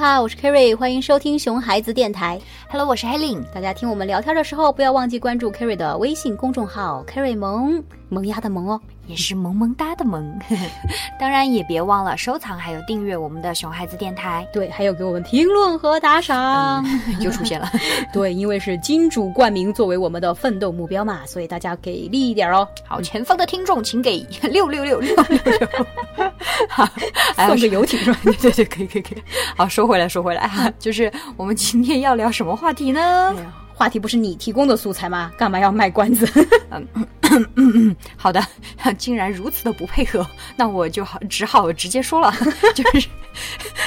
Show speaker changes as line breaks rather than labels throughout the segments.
哈，我是 Kerry，欢迎收听熊孩子电台。
Hello，我是 Helen。
大家听我们聊天的时候，不要忘记关注 Kerry 的微信公众号 Kerry 萌萌芽的萌哦。
也是萌萌哒的萌，当然也别忘了收藏还有订阅我们的熊孩子电台，
对，还有给我们评论和打赏，
又出现了。
对，因为是金主冠名作为我们的奋斗目标嘛，所以大家给力一点哦。
好，前方的听众请给 六六六六六六，好，
送个游艇是吧？
对对对，可以可以可以。好，说回来说回来哈，就是我们今天要聊什么话题呢？
话题不是你提供的素材吗？干嘛要卖关子？
嗯，好的，竟然如此的不配合，那我就好只好直接说了，就是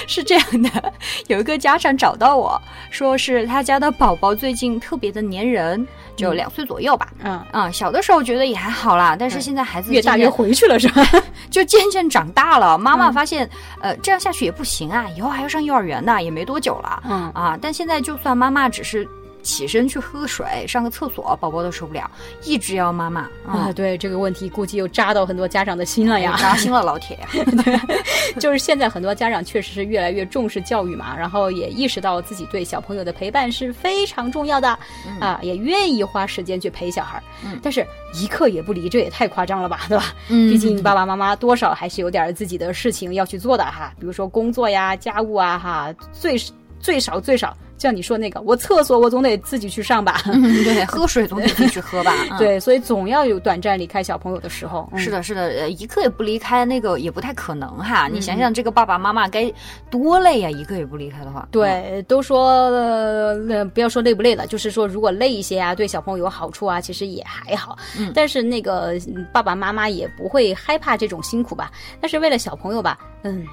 是这样的，有一个家长找到我说是他家的宝宝最近特别的粘人，就两岁左右吧。
嗯，
啊、小的时候觉得也还好啦，但是现在孩子
越大越回去了是吧？
就渐渐长大了，妈妈发现，呃，这样下去也不行啊，以后还要上幼儿园呢，也没多久了。
嗯
啊，但现在就算妈妈只是起身去喝水、上个厕所，宝宝都受不了，一直要妈妈。
啊，
啊，
对这个问题，估计又扎到很多家长的心了呀。
扎心了，老铁。
就是现在很多家长确实是越来越重视教育嘛，然后也意识到自己对小朋友的陪伴是非常重要的，啊，也愿意花时间去陪小孩儿。
嗯
但是一刻也不离，这也太夸张了吧，对吧？
嗯
毕竟爸爸妈妈多少还是有点自己的事情要去做的哈，比如说工作呀、家务啊哈，最最少最少，像你说那个，我厕所我总得自己去上吧。
嗯，对，喝水总得自己去喝吧。嗯。
对，所以总要有短暂离开小朋友的时候。嗯
是的，是的，呃，一刻也不离开，那个也不太可能哈。你想想，这个爸爸妈妈该多累呀、一刻也不离开的话。
对，都说呃，那不要说累不累了，就是说如果累一些啊，对小朋友有好处啊，其实也还好。
嗯
但是那个嗯爸爸妈妈也不会害怕这种辛苦吧？但是为了小朋友吧，嗯。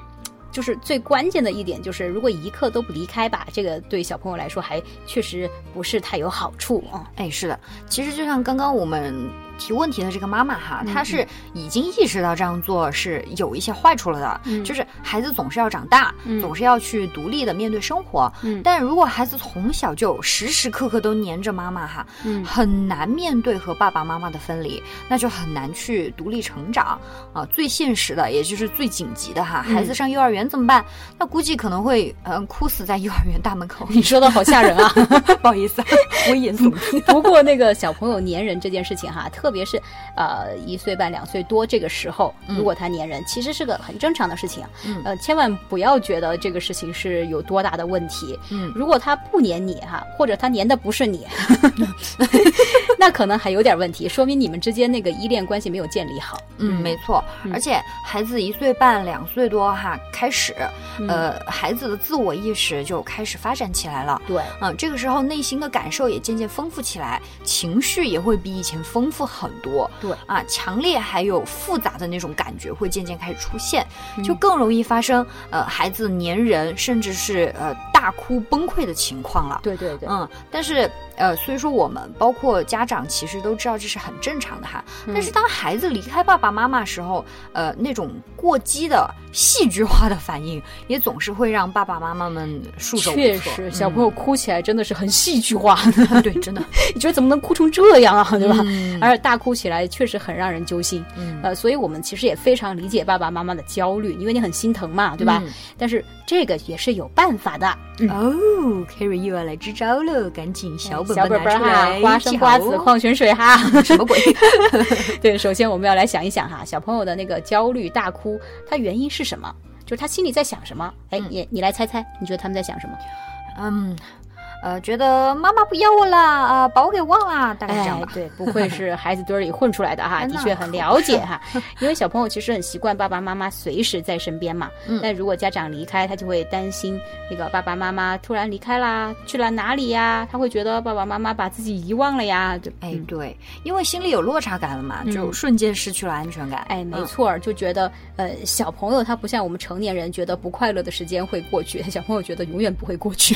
就是最关键的一点，就是如果一刻都不离开吧，这个对小朋友来说还确实不是太有好处啊。
哎，是的，其实就像刚刚我们提问题的这个妈妈哈，
嗯
她是已经意识到这样做是有一些坏处了的，
嗯
就是孩子总是要长大，
嗯
总是要去独立的面对生活。
嗯
但如果孩子从小就时时刻刻都黏着妈妈哈，
嗯
很难面对和爸爸妈妈的分离，那就很难去独立成长啊。最现实的，也就是最紧急的哈，
嗯
孩子上幼儿园怎么办？那估计可能会嗯、呃哭死在幼儿园大门口。
你说的好吓人啊！
不好意思，危言耸听。
不过那个小朋友粘人这件事情哈，特别是呃一岁半、两岁多这个时候，如果他粘人，其实是个很正常的事情。
嗯。
呃，千万不要觉得这个事情是有多大的问题。
嗯。
如果他不粘你哈，或者他粘的不是你，那可能还有点问题，说明你们之间那个依恋关系没有建立好。
嗯，没错，
嗯。
而且孩子一岁半、两岁多哈开始，
嗯。
呃，孩子的自我意识就开始发展起来了。
对，
嗯，这个时候内心的感受也渐渐丰富起来，情绪也会比以前丰富很多。
对
啊，强烈还有复杂的那种感觉会渐渐开始出现，
嗯
就更容易发生呃孩子粘人，甚至是呃大哭崩溃的情况了。
对对对，
嗯，但是呃，所以说我们包括家长其实都知道这是很正常的哈。
嗯
但是当孩子离开爸爸妈妈时候，呃，那种过激的戏剧化的反应，也总是会让爸爸妈妈们束手无策。
确实，小朋友哭起来真的是很戏剧化。
嗯、对，真的，
你觉得怎么能哭成这样啊？对吧？
嗯
而且大哭起来确实很让人揪心。
嗯
呃，所以我们其实也非常理解爸爸妈妈的焦虑，因为你很心疼嘛，对吧？
嗯
但是这个也是有办法的。
哦，Kerry 又要来支招了，赶紧小本
小本本哈花生、瓜子、
哦
矿泉水哈。
什么鬼？
对，首先我们要来想一想哈，小朋友的那个焦虑大哭，他原因是什么？就是他心里在想什么？哎，你你来猜猜，你觉得他们在想什么？
嗯。呃，觉得妈妈不要我了，啊、把我给忘了，大概是这样吧。，
哎对，不愧是孩子堆儿里混出来的哈，的确很了解哈。因为小朋友其实很习惯爸爸妈妈随时在身边嘛，
嗯
但如果家长离开，他就会担心那个爸爸妈妈突然离开啦，去了哪里呀？他会觉得爸爸妈妈把自己遗忘了呀。对
哎
嗯，
对，因为心里有落差感了嘛，就
嗯
瞬间失去了安全感。
哎，没
嗯
错儿，就觉得呃，小朋友他不像我们成年人，觉得不快乐的时间会过去，小朋友觉得永远不会过去，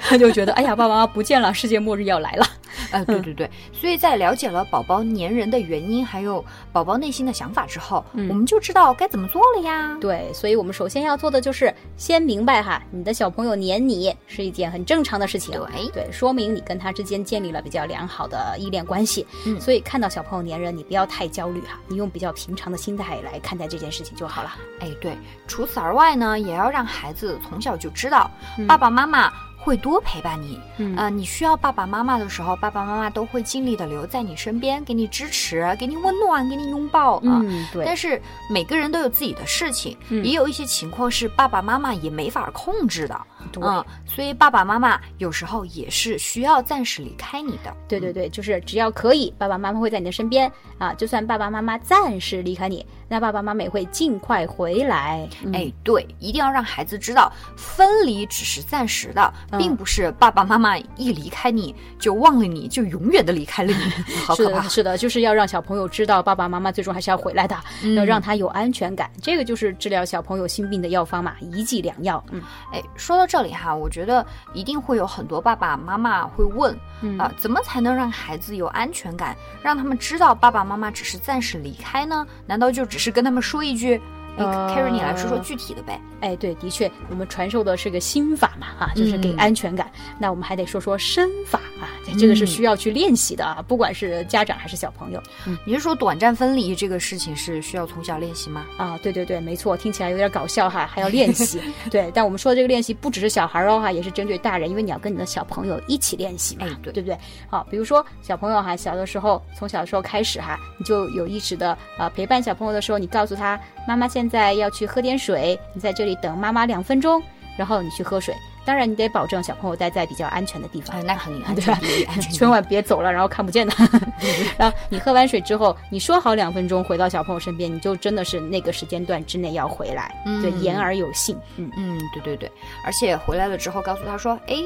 他 就觉得哎呀，爸爸妈妈不见了，世界末日要来了。
呃，对对对，所以在了解了宝宝粘人的原因，还有宝宝内心的想法之后，
嗯
我们就知道该怎么做了呀。
对，所以我们首先要做的就是先明白哈，你的小朋友粘你是一件很正常的事情。
对
对，说明你跟他之间建立了比较良好的依恋关系。
嗯
所以看到小朋友粘人，你不要太焦虑哈，你用比较平常的心态来看待这件事情就好了。
哎，对，除此而外呢，也要让孩子从小就知道，
嗯
爸爸妈妈会多陪伴你。
嗯
呃，你需要爸爸妈妈的时候，爸爸妈妈都会尽力的留在你身边，给你支持，给你温暖，给你拥抱啊。
嗯，对
但，是每个人都有自己的事情，
嗯
也有一些情况是爸爸妈妈也没法控制的。
对
嗯，所以爸爸妈妈有时候也是需要暂时离开你的。
对对对，就是只要可以，爸爸妈妈会在你的身边啊。就算爸爸妈妈暂时离开你，那爸爸妈妈也会尽快回来。嗯
哎，对，一定要让孩子知道，分离只是暂时的，
嗯
并不是爸爸妈妈一离开你就忘了你，就永远的离开了你，好可怕
是的，。就是要让小朋友知道爸爸妈妈最终还是要回来的，
嗯
要让他有安全感。这个就是治疗小朋友心病的药方嘛，一剂良药。嗯
哎，说到这里哈，我觉得一定会有很多爸爸妈妈会问
嗯
啊、怎么才能让孩子有安全感，让他们知道爸爸妈妈只是暂时离开呢？难道就只是跟他们说一句？哎
呃
，Carrie，你来说说具体的呗。
哎，对，的确，我们传授的是个心法嘛，啊，就是给
嗯
安全感。那我们还得说说身法啊，这个是需要去练习的啊，不管是家长还是小朋友。
你是说短暂分离这个事情是需要从小练习吗？
啊，对对对，没错，听起来有点搞笑哈，还要练习。对，但我们说的这个练习不只是小孩儿哦哈，也是针对大人，因为你要跟你的小朋友一起练习嘛，
哎对
对不对？好，比如说小朋友哈，小的时候，从小的时候开始哈，你就有意识的呃陪伴小朋友的时候，你告诉他，妈妈现在要去喝点水，你在这里等妈妈两分钟，然后你去喝水。当然，你得保证小朋友待在比较安全的地方。
哎，那肯定安
对吧？
全第一，安全。
千万别走了，然后看不见他。然后你喝完水之后，你说好两分钟回到小朋友身边，你就真的是那个时间段之内要回来，
嗯。
对，言而有信。嗯，
嗯，对对对，而且回来了之后告诉他说：“哎，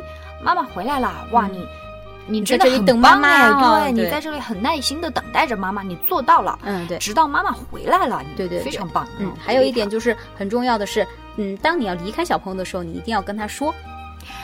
妈妈回来了，哇，你你真的
在这里
很
等妈妈
棒哎
啊
对你在这里很耐心的等待着妈妈，你做到了，
嗯，对。
直到妈妈回来了，你
对对对。
非常棒。
嗯，还有一点就是很重要的是，嗯，当你要离开小朋友的时候，你一定要跟他说，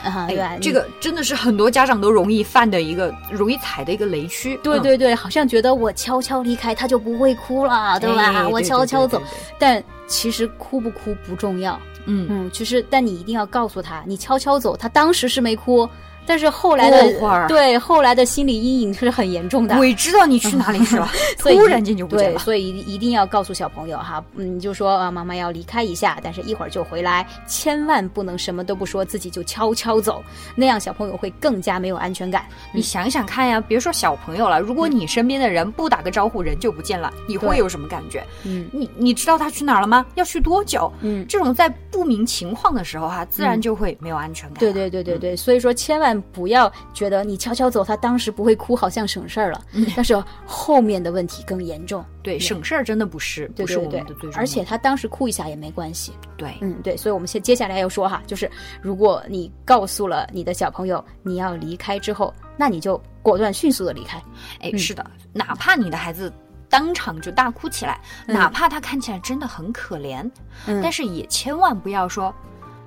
啊，对？
这个真的是很多家长都容易犯的一个、容易踩的一个雷区。嗯
对对对，好像觉得我悄悄离开，他就不会哭了，对吧？我悄悄走
对对，
但其实哭不哭不重要，
嗯，
嗯，其实但你一定要告诉他，你悄悄走，他当时是没哭，但是后来的对后来的心理阴影是很严重的。
鬼知道你去哪里去了，突然间就不见
对，
了。
所以一一定要告诉小朋友哈，嗯，你就说啊，妈妈要离开一下，但是一会儿就回来，千万不能什么都不说，自己就悄悄走，那样小朋友会更加没有安全感。
你想想看呀，别说小朋友了，如果你身边的人不打个招呼，人就不见了，你会有什么感觉？
嗯
你你知道他去哪儿了吗？要去多久？
嗯，
这种在不明情况的时候哈、自然
嗯
就会没有安全感。
对对对对对，所以说千万不要觉得你悄悄走，他当时不会哭，好像省事儿了，但是后面的问题更严重。
对，省事儿真的不是不是我们的最终目的，
而且他当时哭一下也没关系。
对，
嗯，对，所以我们先接下来要说哈，就是如果你告诉了你的小朋友你要离开之后，那你就果断迅速的离开。
哎，
嗯
是的，哪怕你的孩子当场就大哭起来，
嗯
哪怕他看起来真的很可怜，
嗯
但是也千万不要说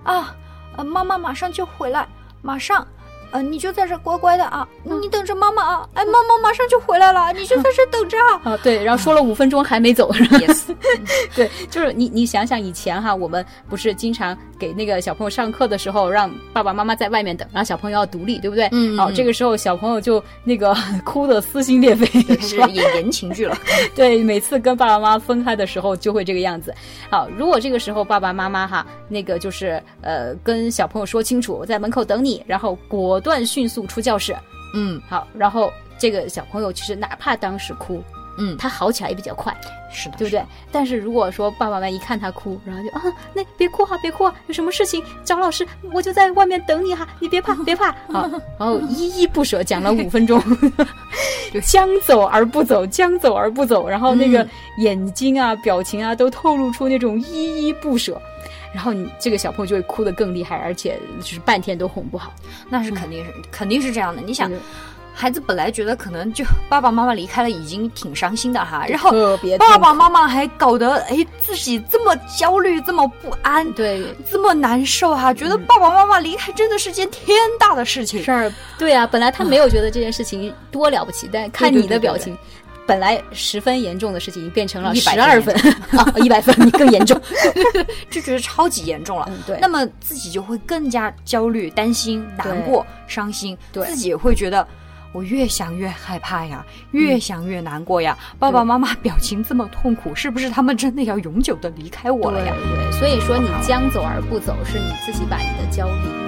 啊，呃，妈妈马上就回来，马上。呃，你就在这乖乖的啊，
嗯
你等着妈妈啊！哎，妈妈马上就回来了，你就在这等着啊。
啊，对，然后说了五分钟还没走 对，就是你你想想以前哈，我们不是经常给那个小朋友上课的时候，让爸爸妈妈在外面等，然后小朋友要独立，对不对？哦，
嗯嗯
这个时候小朋友就那个 哭的撕心裂肺，是吧？
演言情剧了。
对，每次跟爸爸妈妈分开的时候就会这个样子。好，如果这个时候爸爸妈妈哈，那个就是呃跟小朋友说清楚，我在门口等你，然后果断迅速出教室。
嗯
好，然后这个小朋友其实哪怕当时哭，
嗯，
他好起来也比较快。
是的，
对不对？但是如果说爸爸妈妈一看他哭，然后就啊，那别哭哈、别哭啊，有什么事情找老师，我就在外面等你哈、你别怕，别怕啊。然后依依不舍讲了五分钟，将走而不走，将走而不走，然后那个
嗯
眼睛啊、表情啊都透露出那种依依不舍。然后你这个小朋友就会哭得更厉害，而且就是半天都哄不好。
那是肯定是、肯定是这样的。你想，孩子本来觉得可能就爸爸妈妈离开了已经挺伤心的哈，然后爸爸妈妈还搞得哎自己这么焦虑、这么不安、
对
这么难受哈，觉得爸爸妈妈离开真的是件天大的事情。
事儿，对啊，本来他没有觉得这件事情多了不起，但看你的表情。本来十分严重的事情，变成了十二分 啊，一百分，你更严重，
就觉得超级严重了。
嗯，对。
那么自己就会更加焦虑、担心、难过、伤心，
对
自己也会觉得我越想越害怕呀，越想越难过呀。爸爸妈妈表情这么痛苦，是不是他们真的要永久的离开我了呀？
对，所以说你将走而不走，是你自己把你的焦虑。